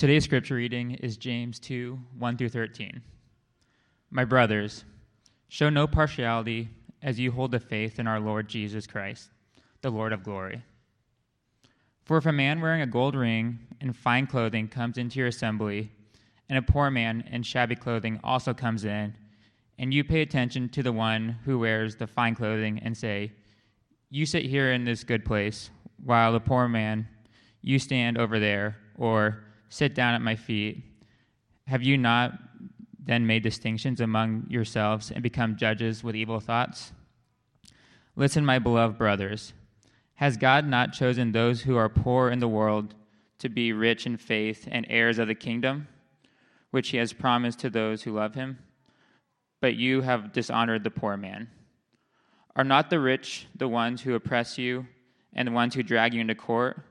Today's scripture reading is James 2 1 through 13. My brothers, show no partiality as you hold the faith in our Lord Jesus Christ, the Lord of glory. For if a man wearing a gold ring and fine clothing comes into your assembly, and a poor man in shabby clothing also comes in, and you pay attention to the one who wears the fine clothing and say, You sit here in this good place, while the poor man, you stand over there, or sit down at my feet, have you not then made distinctions among yourselves and become judges with evil thoughts? Listen, my beloved brothers. Has God not chosen those who are poor in the world to be rich in faith and heirs of the kingdom, which he has promised to those who love him? But you have dishonored the poor man. Are not the rich the ones who oppress you and the ones who drag you into court?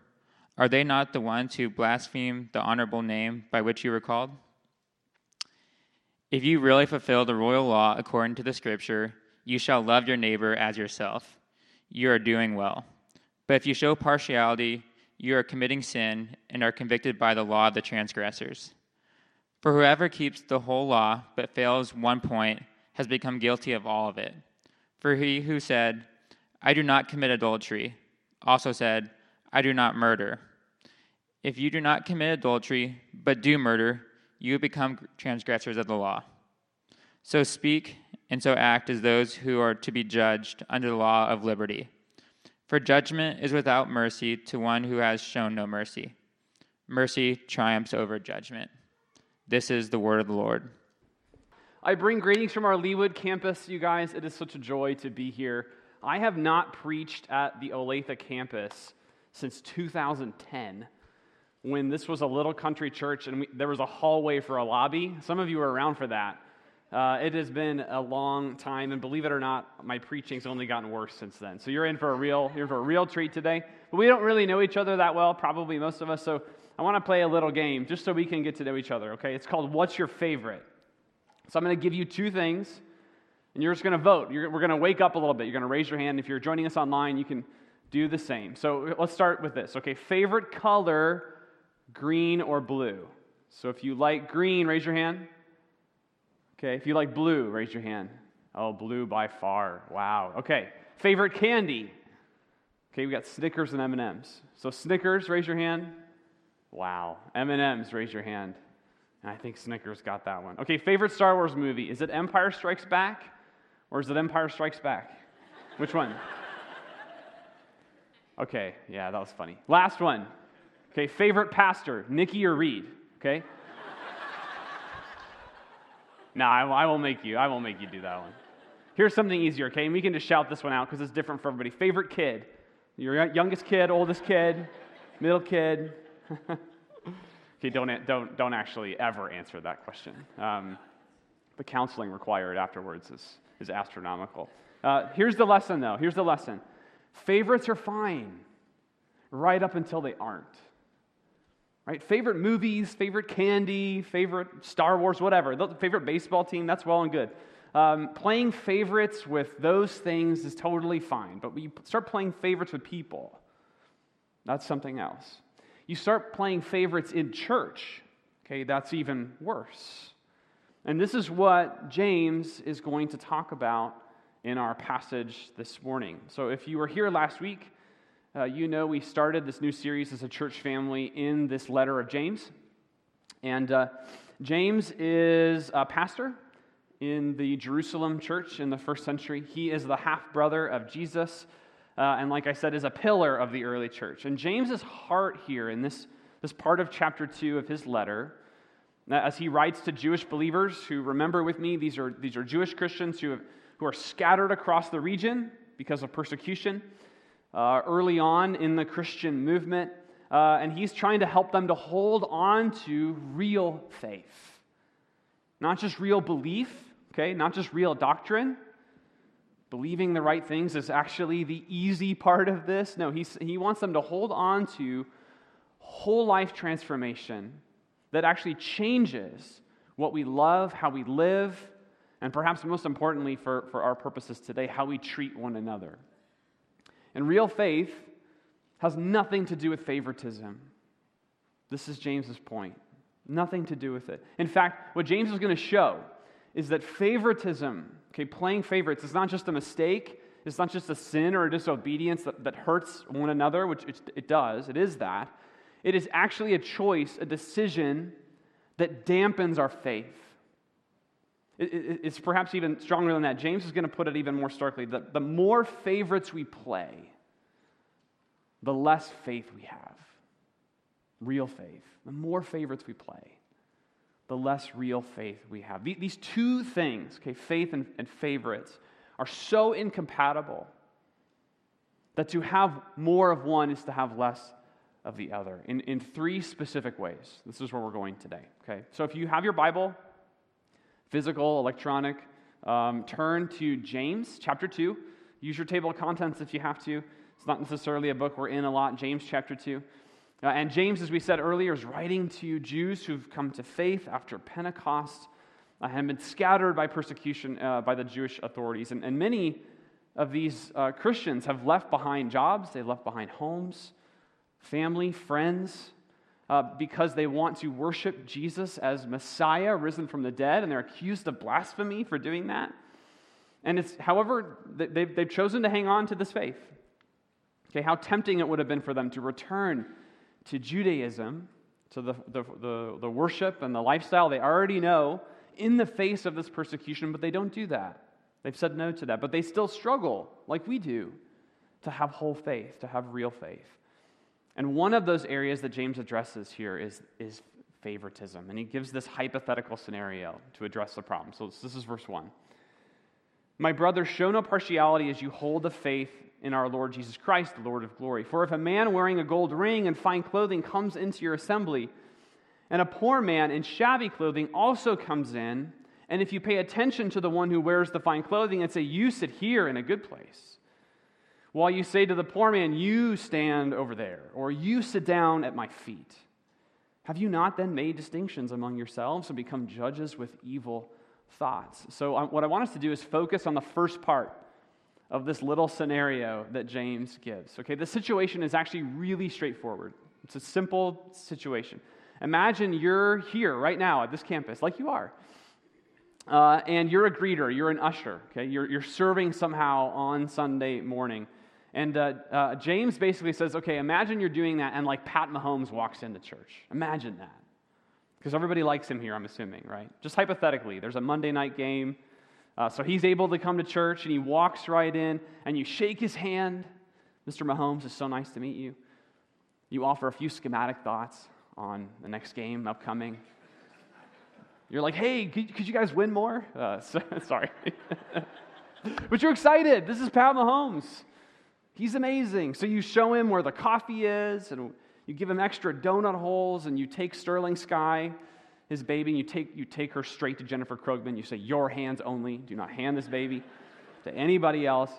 Are they not the ones who blaspheme the honorable name by which you were called? If you really fulfill the royal law according to the scripture, you shall love your neighbor as yourself. You are doing well. But if you show partiality, you are committing sin and are convicted by the law of the transgressors. For whoever keeps the whole law but fails one point has become guilty of all of it. For he who said, I do not commit adultery, also said, I do not murder. If you do not commit adultery but do murder, you become transgressors of the law. So speak and so act as those who are to be judged under the law of liberty. For judgment is without mercy to one who has shown no mercy. Mercy triumphs over judgment. This is the word of the Lord. I bring greetings from our Leawood campus, you guys. It is such a joy to be here. I have not preached at the Olathe campus since 2010 when this was a little country church and we, there was a hallway for a lobby. Some of you were around for that. Uh, it has been a long time, and believe it or not, my preaching's only gotten worse since then. So you're in for a real, you're for a real treat today. But we don't really know each other that well, probably most of us. So I want to play a little game just so we can get to know each other. Okay? It's called "What's Your Favorite." So I'm going to give you two things, and you're just going to vote. You're, we're going to wake up a little bit. You're going to raise your hand. If you're joining us online, you can do the same. So let's start with this. Okay, favorite color, green or blue? So if you like green, raise your hand. Okay, if you like blue, raise your hand. Oh, blue by far. Wow. Okay. Favorite candy? Okay, we got Snickers and M&Ms. So Snickers, raise your hand. Wow. M&Ms, raise your hand. And I think Snickers got that one. Okay, favorite Star Wars movie? Is it Empire Strikes Back or is it Empire Strikes Back? Which one? Okay, yeah, that was funny. Last one. Okay, favorite pastor, Nikki or Reed? Okay? no, I, I will make you. I won't make you do that one. Here's something easier, okay? And we can just shout this one out because it's different for everybody. Favorite kid? Your youngest kid, oldest kid, middle kid? okay, don't, don't, don't actually ever answer that question. Um, the counseling required afterwards is, is astronomical. Uh, here's the lesson, though. Here's the lesson favorites are fine right up until they aren't. Right? Favorite movies, favorite candy, favorite Star Wars, whatever. Favorite baseball team, that's well and good. Um, playing favorites with those things is totally fine, but when you start playing favorites with people, that's something else. You start playing favorites in church, okay, that's even worse. And this is what James is going to talk about in our passage this morning. So if you were here last week, uh, you know, we started this new series as a church family in this letter of James. And uh, James is a pastor in the Jerusalem church in the first century. He is the half brother of Jesus, uh, and like I said, is a pillar of the early church. And James's heart here in this, this part of chapter 2 of his letter, uh, as he writes to Jewish believers who remember with me, these are, these are Jewish Christians who, have, who are scattered across the region because of persecution uh, early on in the Christian movement, uh, and he's trying to help them to hold on to real faith. Not just real belief, okay, not just real doctrine. Believing the right things is actually the easy part of this. No, he's, he wants them to hold on to whole life transformation that actually changes what we love, how we live, and perhaps most importantly for, for our purposes today, how we treat one another. And real faith has nothing to do with favoritism. This is James's point. Nothing to do with it. In fact, what James is going to show is that favoritism, okay, playing favorites, is not just a mistake, it's not just a sin or a disobedience that, that hurts one another, which it, it does, it is that. It is actually a choice, a decision that dampens our faith. It, it, it's perhaps even stronger than that. James is going to put it even more starkly. The, the more favorites we play, the less faith we have. Real faith. The more favorites we play, the less real faith we have. These two things, okay, faith and, and favorites, are so incompatible that to have more of one is to have less of the other in, in three specific ways. This is where we're going today, okay? So if you have your Bible, physical, electronic, um, turn to James chapter 2. Use your table of contents if you have to. It's not necessarily a book we're in a lot, James chapter 2. Uh, and James, as we said earlier, is writing to Jews who've come to faith after Pentecost uh, and been scattered by persecution uh, by the Jewish authorities. And, and many of these uh, Christians have left behind jobs, they've left behind homes, family, friends, uh, because they want to worship Jesus as Messiah, risen from the dead, and they're accused of blasphemy for doing that. And it's, however, they've, they've chosen to hang on to this faith. Okay, how tempting it would have been for them to return to Judaism, to the, the, the, the, worship and the lifestyle they already know in the face of this persecution, but they don't do that. They've said no to that, but they still struggle, like we do, to have whole faith, to have real faith. And one of those areas that James addresses here is, is favoritism. And he gives this hypothetical scenario to address the problem. So this is verse 1. My brothers, show no partiality as you hold the faith in our Lord Jesus Christ, the Lord of glory. For if a man wearing a gold ring and fine clothing comes into your assembly, and a poor man in shabby clothing also comes in, and if you pay attention to the one who wears the fine clothing and say, You sit here in a good place, while you say to the poor man, You stand over there, or You sit down at my feet, have you not then made distinctions among yourselves and become judges with evil thoughts? So, what I want us to do is focus on the first part of this little scenario that James gives. Okay, the situation is actually really straightforward. It's a simple situation. Imagine you're here right now at this campus, like you are, uh, and you're a greeter, you're an usher, okay? You're, you're serving somehow on Sunday morning. And uh, uh, James basically says, okay, imagine you're doing that and like Pat Mahomes walks into church. Imagine that. Because everybody likes him here, I'm assuming, right? Just hypothetically, there's a Monday night game. Uh, so he's able to come to church and he walks right in and you shake his hand. Mr. Mahomes, it's so nice to meet you. You offer a few schematic thoughts on the next game upcoming. You're like, hey, could, could you guys win more? Uh, so, sorry. but you're excited. This is Pat Mahomes. He's amazing. So you show him where the coffee is and you give him extra donut holes and you take Sterling Skye his baby and you take, you take her straight to Jennifer Krogman. You say, Your hands only. Do not hand this baby to anybody else.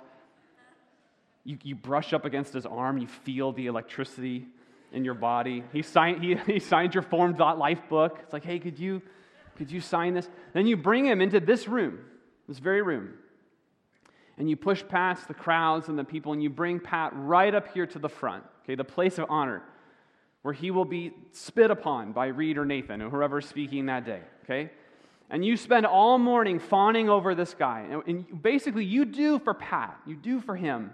You, you brush up against his arm. You feel the electricity in your body. He, signed, he, he signed your formed life book. It's like, hey, could you, could you sign this? Then you bring him into this room, this very room. And you push past the crowds and the people, and you bring Pat right up here to the front, okay, the place of honor where he will be spit upon by Reed or Nathan or whoever's speaking that day, okay? And you spend all morning fawning over this guy. And basically, you do for Pat, you do for him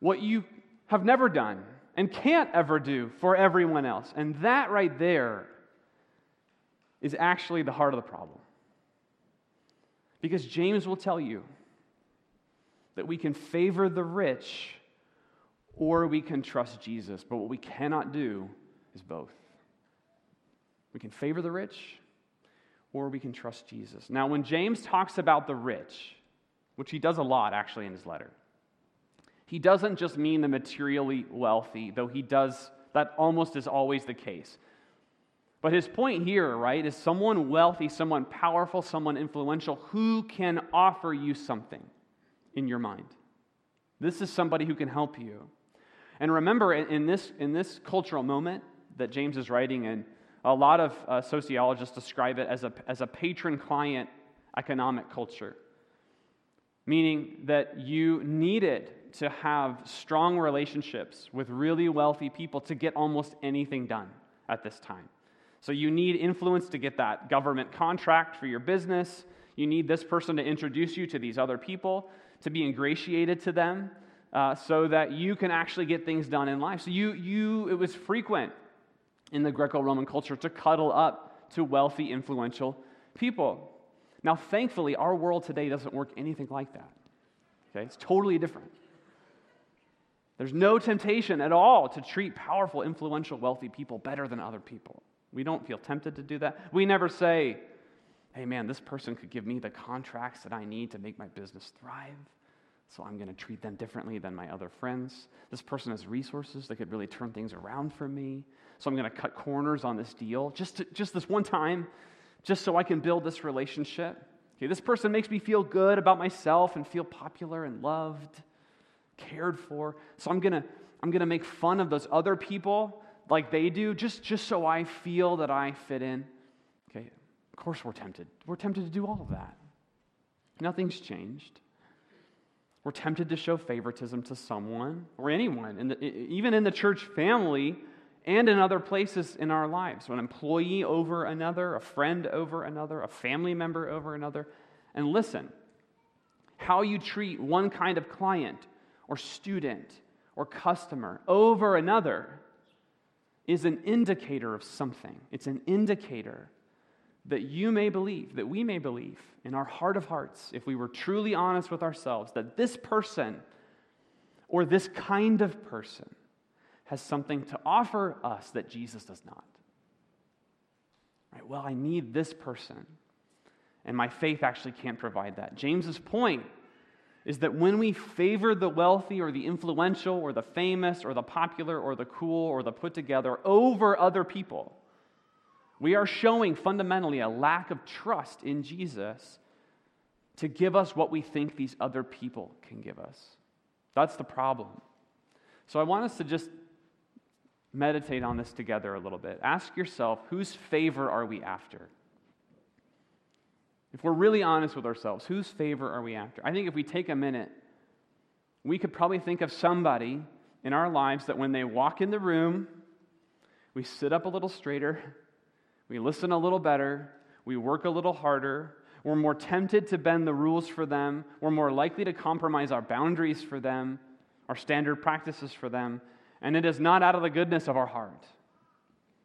what you have never done and can't ever do for everyone else. And that right there is actually the heart of the problem. Because James will tell you that we can favor the rich or we can trust Jesus. But what we cannot do is both. We can favor the rich, or we can trust Jesus. Now, when James talks about the rich, which he does a lot actually in his letter, he doesn't just mean the materially wealthy, though he does, that almost is always the case. But his point here, right, is someone wealthy, someone powerful, someone influential who can offer you something in your mind. This is somebody who can help you. And remember, in this, in this cultural moment that James is writing in, a lot of uh, sociologists describe it as a, as a patron client economic culture, meaning that you needed to have strong relationships with really wealthy people to get almost anything done at this time. So you need influence to get that government contract for your business. You need this person to introduce you to these other people, to be ingratiated to them, uh, so that you can actually get things done in life. So you, you, it was frequent in the Greco-Roman culture to cuddle up to wealthy, influential people. Now, thankfully, our world today doesn't work anything like that. Okay, it's totally different. There's no temptation at all to treat powerful, influential, wealthy people better than other people. We don't feel tempted to do that. We never say, hey, man, this person could give me the contracts that I need to make my business thrive. So I'm going to treat them differently than my other friends. This person has resources that could really turn things around for me. So I'm going to cut corners on this deal just, to, just this one time, just so I can build this relationship. Okay, this person makes me feel good about myself and feel popular and loved cared for. So I'm going to I'm going to make fun of those other people like they do just just so I feel that I fit in. Of course we're tempted. We're tempted to do all of that. Nothing's changed. We're tempted to show favoritism to someone or anyone, even in the church family and in other places in our lives. An employee over another, a friend over another, a family member over another. And listen, how you treat one kind of client or student or customer over another is an indicator of something. It's an indicator that you may believe, that we may believe in our heart of hearts, if we were truly honest with ourselves, that this person or this kind of person has something to offer us that Jesus does not. Right? Well, I need this person, and my faith actually can't provide that. James's point is that when we favor the wealthy or the influential or the famous or the popular or the cool or the put together over other people, we are showing fundamentally a lack of trust in Jesus to give us what we think these other people can give us. That's the problem. So I want us to just meditate on this together a little bit. Ask yourself whose favor are we after? If we're really honest with ourselves, whose favor are we after? I think if we take a minute, we could probably think of somebody in our lives that when they walk in the room, we sit up a little straighter, we listen a little better, we work a little harder, we're more tempted to bend the rules for them, we're more likely to compromise our boundaries for them, our standard practices for them, and it is not out of the goodness of our heart.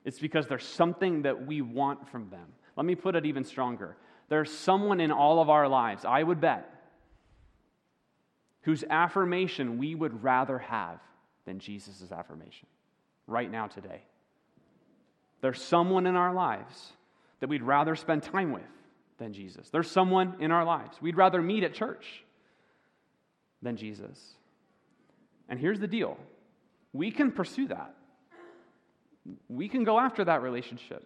It's because there's something that we want from them. Let me put it even stronger. There's someone in all of our lives, I would bet, whose affirmation we would rather have than Jesus' affirmation right now, today. There's someone in our lives that we'd rather spend time with than Jesus. There's someone in our lives we'd rather meet at church than Jesus. And here's the deal we can pursue that, we can go after that relationship.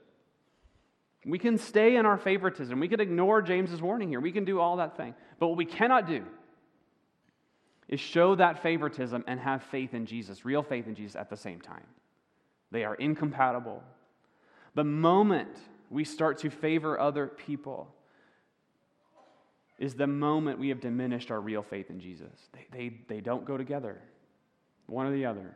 We can stay in our favoritism. We can ignore James's warning here. We can do all that thing. But what we cannot do is show that favoritism and have faith in Jesus, real faith in Jesus at the same time. They are incompatible. The moment we start to favor other people is the moment we have diminished our real faith in Jesus. They, they, they don't go together, one or the other.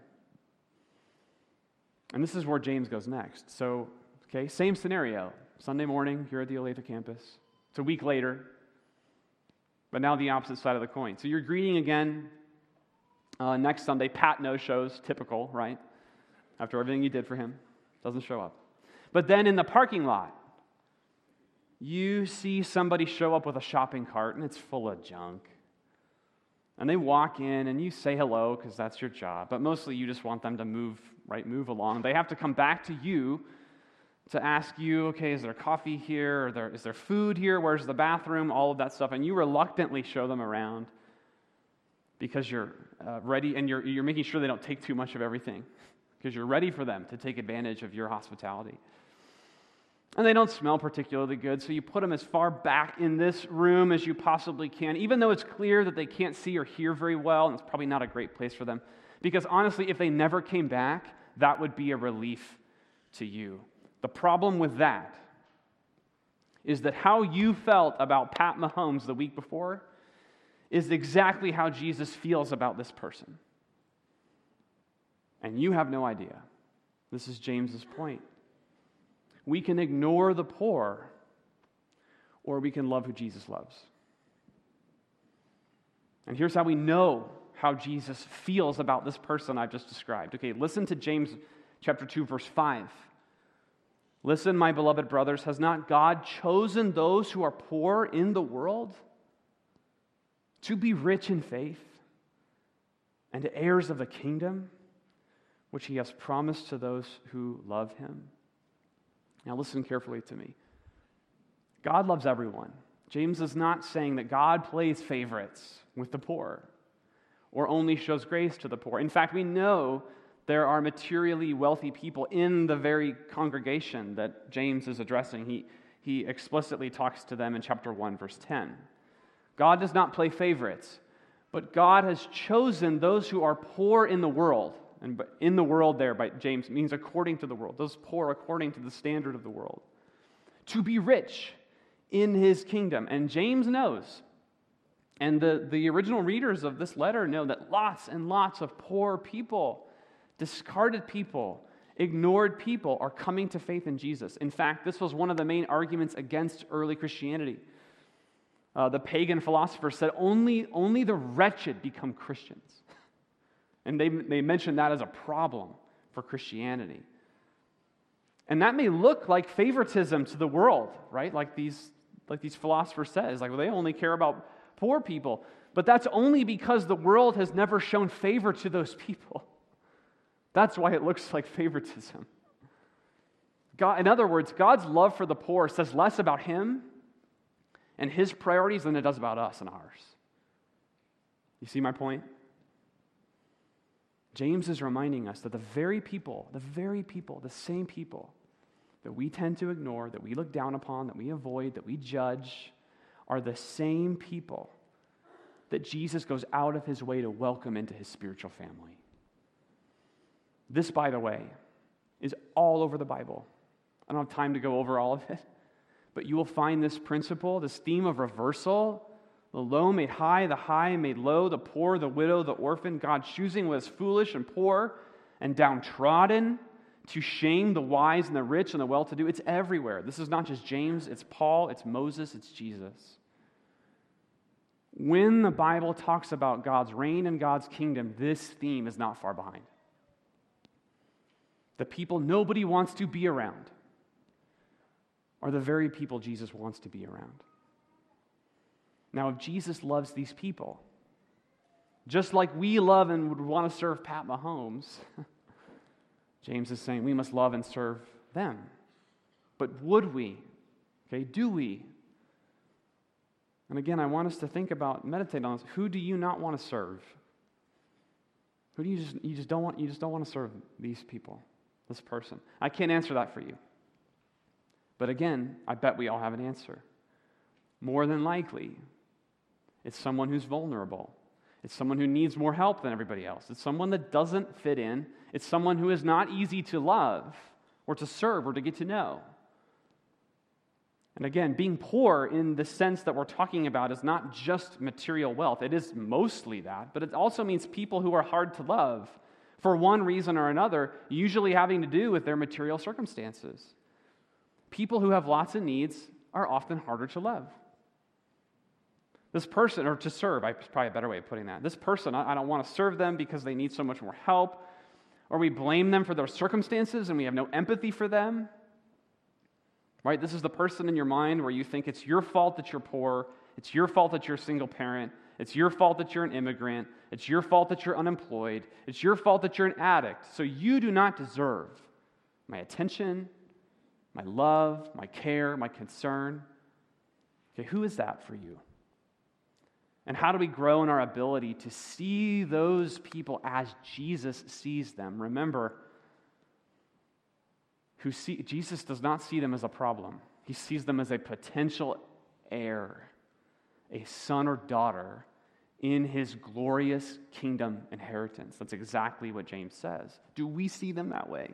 And this is where James goes next. So, okay, same scenario. Sunday morning here at the Olathe campus. It's a week later, but now the opposite side of the coin. So you're greeting again uh, next Sunday. Pat no shows, typical, right? After everything you did for him, doesn't show up. But then in the parking lot, you see somebody show up with a shopping cart and it's full of junk. And they walk in and you say hello because that's your job, but mostly you just want them to move, right, move along. They have to come back to you to ask you, okay, is there coffee here? Or there, is there food here? Where's the bathroom? All of that stuff. And you reluctantly show them around because you're uh, ready and you're, you're making sure they don't take too much of everything because you're ready for them to take advantage of your hospitality. And they don't smell particularly good, so you put them as far back in this room as you possibly can, even though it's clear that they can't see or hear very well, and it's probably not a great place for them. Because honestly, if they never came back, that would be a relief to you. The problem with that is that how you felt about Pat Mahomes the week before is exactly how Jesus feels about this person. And you have no idea. This is James's point. We can ignore the poor, or we can love who Jesus loves. And here's how we know how Jesus feels about this person I've just described. Okay, listen to James chapter 2 verse 5. Listen, my beloved brothers, has not God chosen those who are poor in the world to be rich in faith and heirs of the kingdom which he has promised to those who love him? Now, listen carefully to me. God loves everyone. James is not saying that God plays favorites with the poor or only shows grace to the poor. In fact, we know there are materially wealthy people in the very congregation that James is addressing. He, he explicitly talks to them in chapter 1, verse 10. God does not play favorites, but God has chosen those who are poor in the world. And in the world, there, by James, means according to the world, those poor according to the standard of the world, to be rich in his kingdom. And James knows and the, the original readers of this letter know that lots and lots of poor people, discarded people, ignored people are coming to faith in Jesus. In fact, this was one of the main arguments against early Christianity. Uh, the pagan philosophers said only, only the wretched become Christians. And they, they mentioned that as a problem for Christianity. And that may look like favoritism to the world, right? Like these, like these philosophers says, like, well, they only care about poor people. But that's only because the world has never shown favor to those people. That's why it looks like favoritism. God, in other words, God's love for the poor says less about him and his priorities than it does about us and ours. You see my point? James is reminding us that the very people, the very people, the same people that we tend to ignore, that we look down upon, that we avoid, that we judge, are the same people that Jesus goes out of his way to welcome into his spiritual family. This, by the way, is all over the Bible. I don't have time to go over all of it, but you will find this principle, this theme of reversal the low made high, the high made low, the poor, the widow, the orphan, God choosing what is foolish and poor and downtrodden to shame the wise and the rich and the well to do. It's everywhere. This is not just James, it's Paul, it's Moses, it's Jesus. When the Bible talks about God's reign and God's kingdom, this theme is not far behind. The people nobody wants to be around are the very people Jesus wants to be around. Now, if Jesus loves these people, just like we love and would want to serve Pat Mahomes, James is saying we must love and serve them. But would we? Okay, do we? And again, I want us to think about, meditate on this. Who do you not want to serve? Who do you just you just don't want you just don't want to serve these people, this person? I can't answer that for you. But again, I bet we all have an answer. More than likely, it's someone who's vulnerable. It's someone who needs more help than everybody else. It's someone that doesn't fit in. It's someone who is not easy to love or to serve or to get to know. And again, being poor in the sense that we're talking about is not just material wealth. It is mostly that, but it also means people who are hard to love for one reason or another, usually having to do with their material circumstances. People who have lots of needs are often harder to love. This person, or to serve, I probably a better way of putting that. This person, I don't want to serve them because they need so much more help, or we blame them for their circumstances and we have no empathy for them. Right? This is the person in your mind where you think it's your fault that you're poor, it's your fault that you're a single parent, it's your fault that you're an immigrant, it's your fault that you're unemployed, it's your fault that you're an addict. So you do not deserve my attention, my love, my care, my concern. Okay, who is that for you? And how do we grow in our ability to see those people as Jesus sees them? Remember, who see, Jesus does not see them as a problem. He sees them as a potential heir, a son or daughter in his glorious kingdom inheritance. That's exactly what James says. Do we see them that way?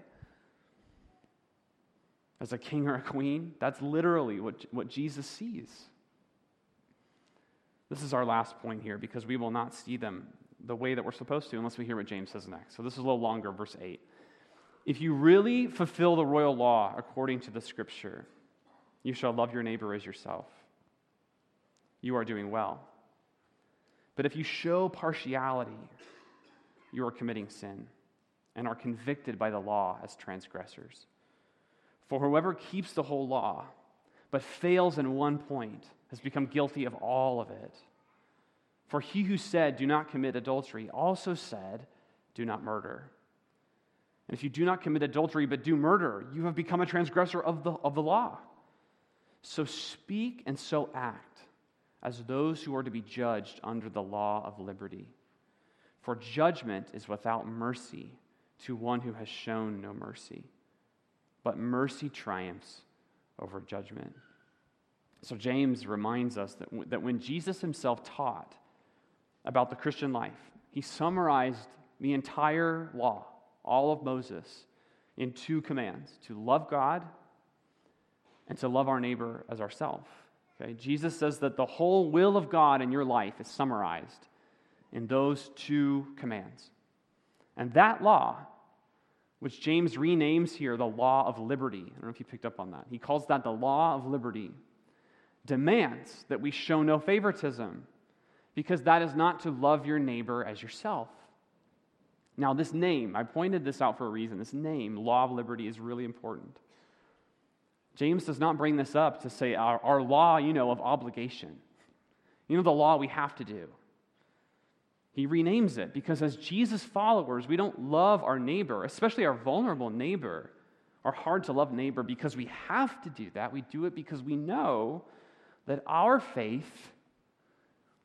As a king or a queen? That's literally what, what Jesus sees. This is our last point here because we will not see them the way that we're supposed to unless we hear what James says next. So this is a little longer, verse 8. if you really fulfill the royal law according to the scripture, you shall love your neighbor as yourself. You are doing well. But if you show partiality, you are committing sin and are convicted by the law as transgressors. For whoever keeps the whole law, but fails in one point, has become guilty of all of it. For he who said, Do not commit adultery, also said, Do not murder. And if you do not commit adultery but do murder, you have become a transgressor of the, of the law. So speak and so act as those who are to be judged under the law of liberty. For judgment is without mercy to one who has shown no mercy, but mercy triumphs over judgment. So James reminds us that, that when Jesus himself taught about the Christian life, he summarized the entire law, all of Moses, in two commands to love God and to love our neighbor as ourselves. Okay? Jesus says that the whole will of God in your life is summarized in those two commands. And that law, which James renames here the law of liberty, I don't know if you picked up on that. He calls that the law of liberty, demands that we show no favoritism, because that is not to love your neighbor as yourself. Now, this name, I pointed this out for a reason. This name, law of liberty, is really important. James does not bring this up to say our, our law, you know, of obligation. You know, the law we have to do. He renames it because as Jesus followers, we don't love our neighbor, especially our vulnerable neighbor, our hard to love neighbor, because we have to do that. We do it because we know that our faith,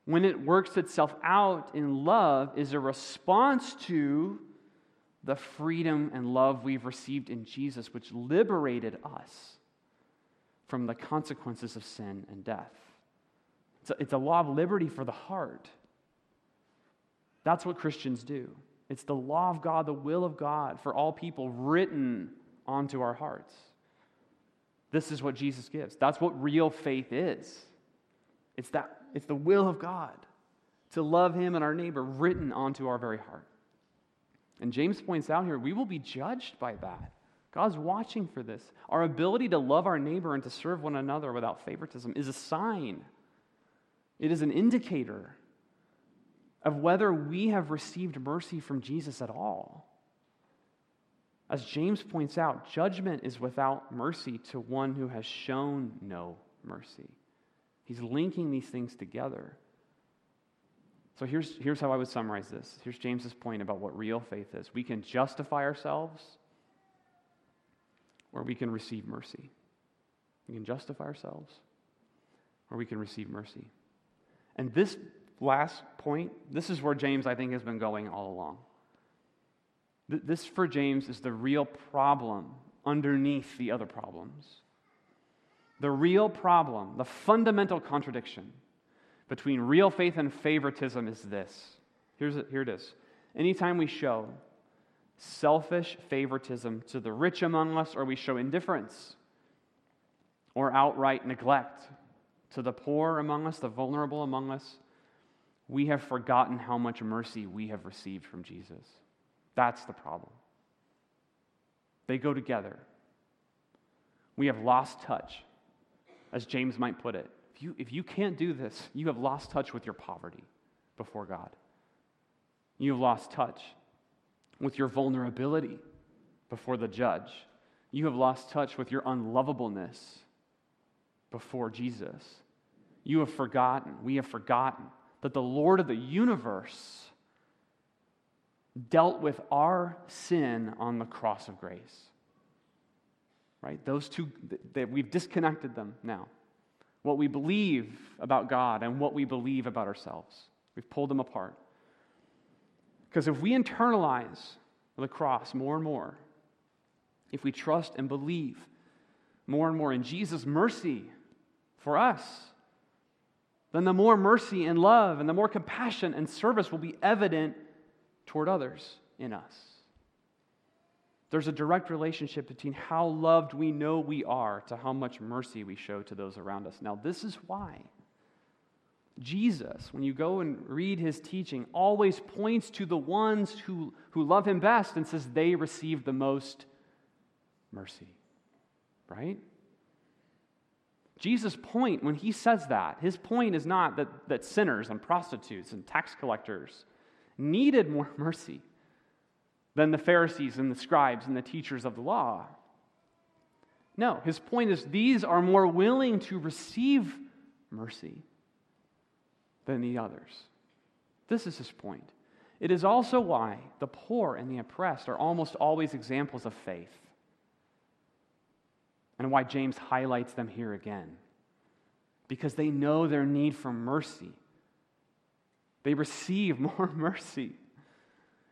when it works itself out in love, is a response to the freedom and love we've received in Jesus, which liberated us from the consequences of sin and death. It's a, it's a law of liberty for the heart. That's what Christians do. It's the law of God, the will of God for all people written onto our hearts. This is what Jesus gives. That's what real faith is. It's that it's the will of God to love him and our neighbor written onto our very heart. And James points out here, we will be judged by that. God's watching for this. Our ability to love our neighbor and to serve one another without favoritism is a sign, it is an indicator of whether we have received mercy from Jesus at all. As James points out, judgment is without mercy to one who has shown no mercy. He's linking these things together. So here's, here's how I would summarize this. Here's James's point about what real faith is. We can justify ourselves or we can receive mercy. We can justify ourselves, or we can receive mercy. And this last point, this is where James, I think, has been going all along. This, for James, is the real problem underneath the other problems. The real problem, the fundamental contradiction between real faith and favoritism is this. Here's here it is. Anytime we show selfish favoritism to the rich among us, or we show indifference or outright neglect to the poor among us, the vulnerable among us, we have forgotten how much mercy we have received from Jesus. That's the problem. They go together. We have lost touch, as James might put it. If you, if you can't do this, you have lost touch with your poverty before God. You have lost touch with your vulnerability before the judge. You have lost touch with your unlovableness before Jesus. You have forgotten, we have forgotten that the Lord of the universe dealt with our sin on the cross of grace. Right? Those two, that we've disconnected them now. What we believe about God and what we believe about ourselves. We've pulled them apart. Because if we internalize the cross more and more, if we trust and believe more and more in Jesus' mercy for us, then the more mercy and love and the more compassion and service will be evident toward others in us. There's a direct relationship between how loved we know we are to how much mercy we show to those around us. Now, this is why Jesus, when you go and read his teaching, always points to the ones who, who love him best and says they receive the most mercy. Right? Jesus' point when he says that, his point is not that, that sinners and prostitutes and tax collectors needed more mercy than the Pharisees and the scribes and the teachers of the law. No, his point is these are more willing to receive mercy than the others. This is his point. It is also why the poor and the oppressed are almost always examples of faith, and why James highlights them here again. Because they know their need for mercy, they receive more mercy.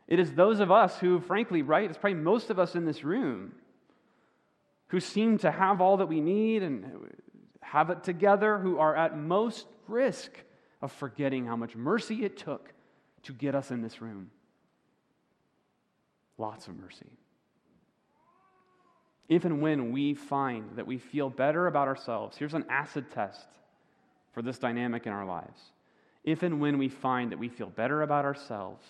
It is those of us who, frankly, right, it's probably most of us in this room who seem to have all that we need and have it together, who are at most risk of forgetting how much mercy it took to get us in this room. Lots of mercy. If and when we find that we feel better about ourselves, here's an acid test for this dynamic in our lives. If and when we find that we feel better about ourselves,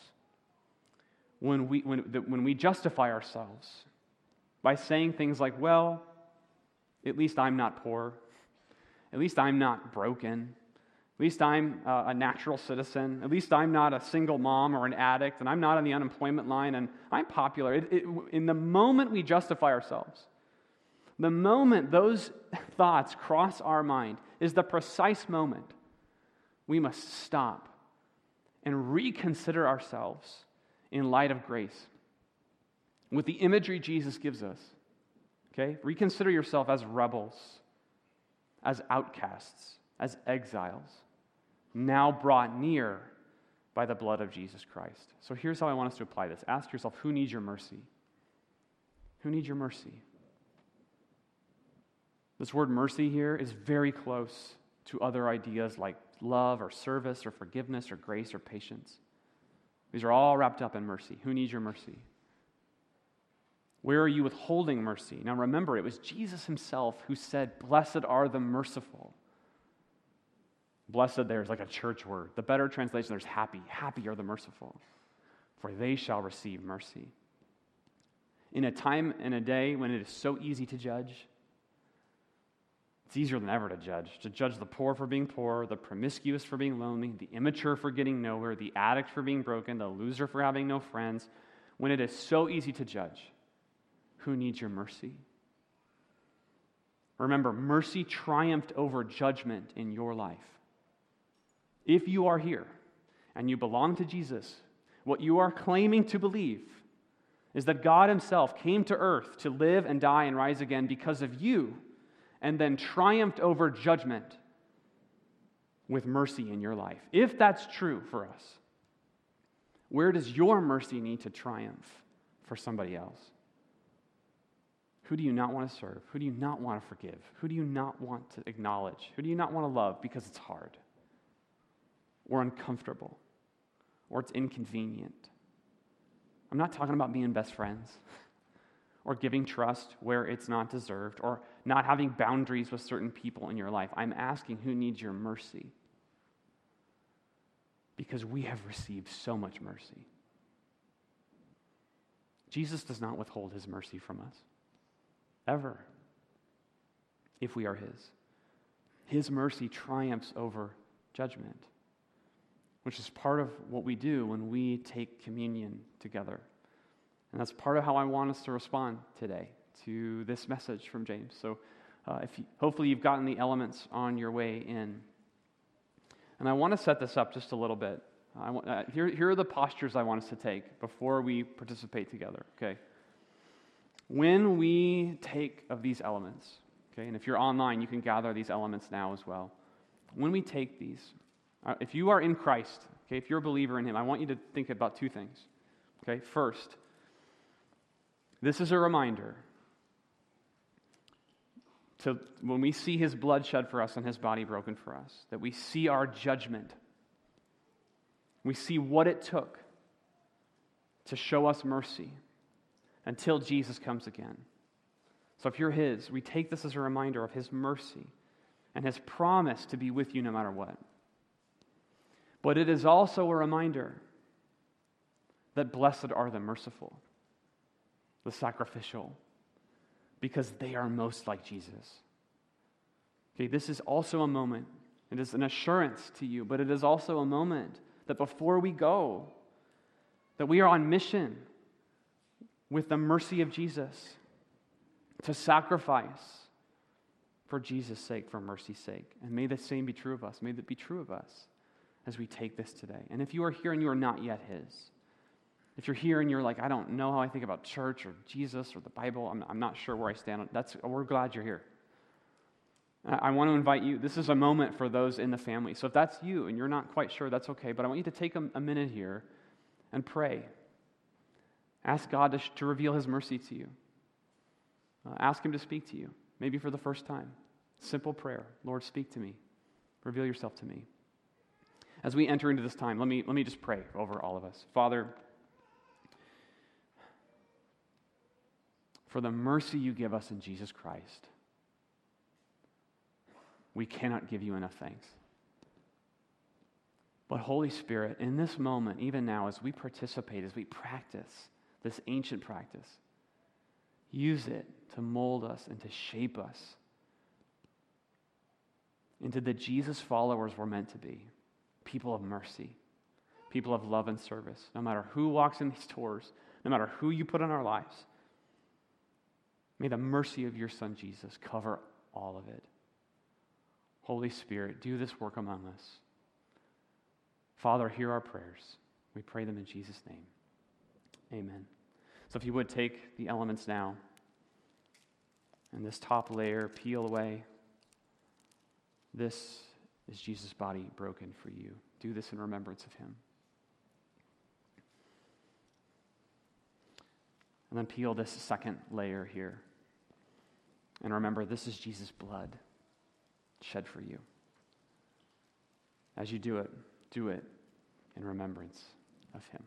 when we, when, when we justify ourselves by saying things like, well, at least I'm not poor, at least I'm not broken, at least I'm uh, a natural citizen. At least I'm not a single mom or an addict, and I'm not on the unemployment line, and I'm popular. It, it, in the moment we justify ourselves, the moment those thoughts cross our mind is the precise moment we must stop and reconsider ourselves in light of grace. With the imagery Jesus gives us, okay? Reconsider yourself as rebels, as outcasts, as exiles now brought near by the blood of Jesus Christ. So here's how I want us to apply this ask yourself who needs your mercy? Who needs your mercy? This word mercy here is very close to other ideas like love or service or forgiveness or grace or patience. These are all wrapped up in mercy. Who needs your mercy? Where are you withholding mercy? Now remember, it was Jesus himself who said, Blessed are the merciful. Blessed there is like a church word. The better translation there's happy. Happy are the merciful, for they shall receive mercy. In a time and a day when it is so easy to judge, it's easier than ever to judge. To judge the poor for being poor, the promiscuous for being lonely, the immature for getting nowhere, the addict for being broken, the loser for having no friends. When it is so easy to judge, who needs your mercy? Remember, mercy triumphed over judgment in your life. If you are here and you belong to Jesus, what you are claiming to believe is that God Himself came to earth to live and die and rise again because of you, and then triumphed over judgment with mercy in your life. If that's true for us, where does your mercy need to triumph for somebody else? Who do you not want to serve? Who do you not want to forgive? Who do you not want to acknowledge? Who do you not want to love because it's hard? or uncomfortable or it's inconvenient. I'm not talking about being best friends or giving trust where it's not deserved or not having boundaries with certain people in your life. I'm asking who needs your mercy because we have received so much mercy. Jesus does not withhold his mercy from us, ever, if we are his. His mercy triumphs over judgment which is part of what we do when we take communion together. And that's part of how I want us to respond today to this message from James. So, uh, if you, hopefully, you've gotten the elements on your way in. And I want to set this up just a little bit. Want, uh, here, here are the postures I want us to take before we participate together, okay? When we take of these elements, okay, and if you're online, you can gather these elements now as well. When we take these, uh, if you are in Christ, okay, if you're a believer in Him, I want you to think about two things. Okay, first, this is a reminder to when we see His blood shed for us and His body broken for us, that we see our judgment. We see what it took to show us mercy until Jesus comes again. So if you're His, we take this as a reminder of His mercy and His promise to be with you no matter what. But it is also a reminder that blessed are the merciful, the sacrificial, because they are most like Jesus. Okay, this is also a moment. It is an assurance to you, but it is also a moment that before we go, that we are on mission with the mercy of Jesus to sacrifice for Jesus' sake, for mercy's sake. And may the same be true of us. May that be true of us as we take this today. And if you are here and you are not yet His, if you're here and you're like, I don't know how I think about church or Jesus or the Bible, I'm, I'm not sure where I stand, that's, we're glad you're here. I want to invite you. This is a moment for those in the family. So if that's you and you're not quite sure, that's okay. But I want you to take a, a minute here and pray. Ask God to, to reveal His mercy to you. Uh, ask Him to speak to you, maybe for the first time. Simple prayer Lord, speak to me. Reveal yourself to me. As we enter into this time, let me, let me just pray over all of us. Father, for the mercy you give us in Jesus Christ we cannot give you enough thanks. But, Holy Spirit, in this moment, even now, as we participate, as we practice this ancient practice, use it to mold us and to shape us into the Jesus followers we're meant to be people of mercy, people of love and service. No matter who walks in these doors, no matter who you put in our lives, may the mercy of your Son Jesus cover all of it. Holy Spirit, do this work among us. Father, hear our prayers. We pray them in Jesus' name. Amen. So if you would take the elements now and this top layer, peel away. This is Jesus' body broken for you. Do this in remembrance of him. And then peel this second layer here. And remember, this is Jesus' blood shed for you. As you do it, do it in remembrance of him.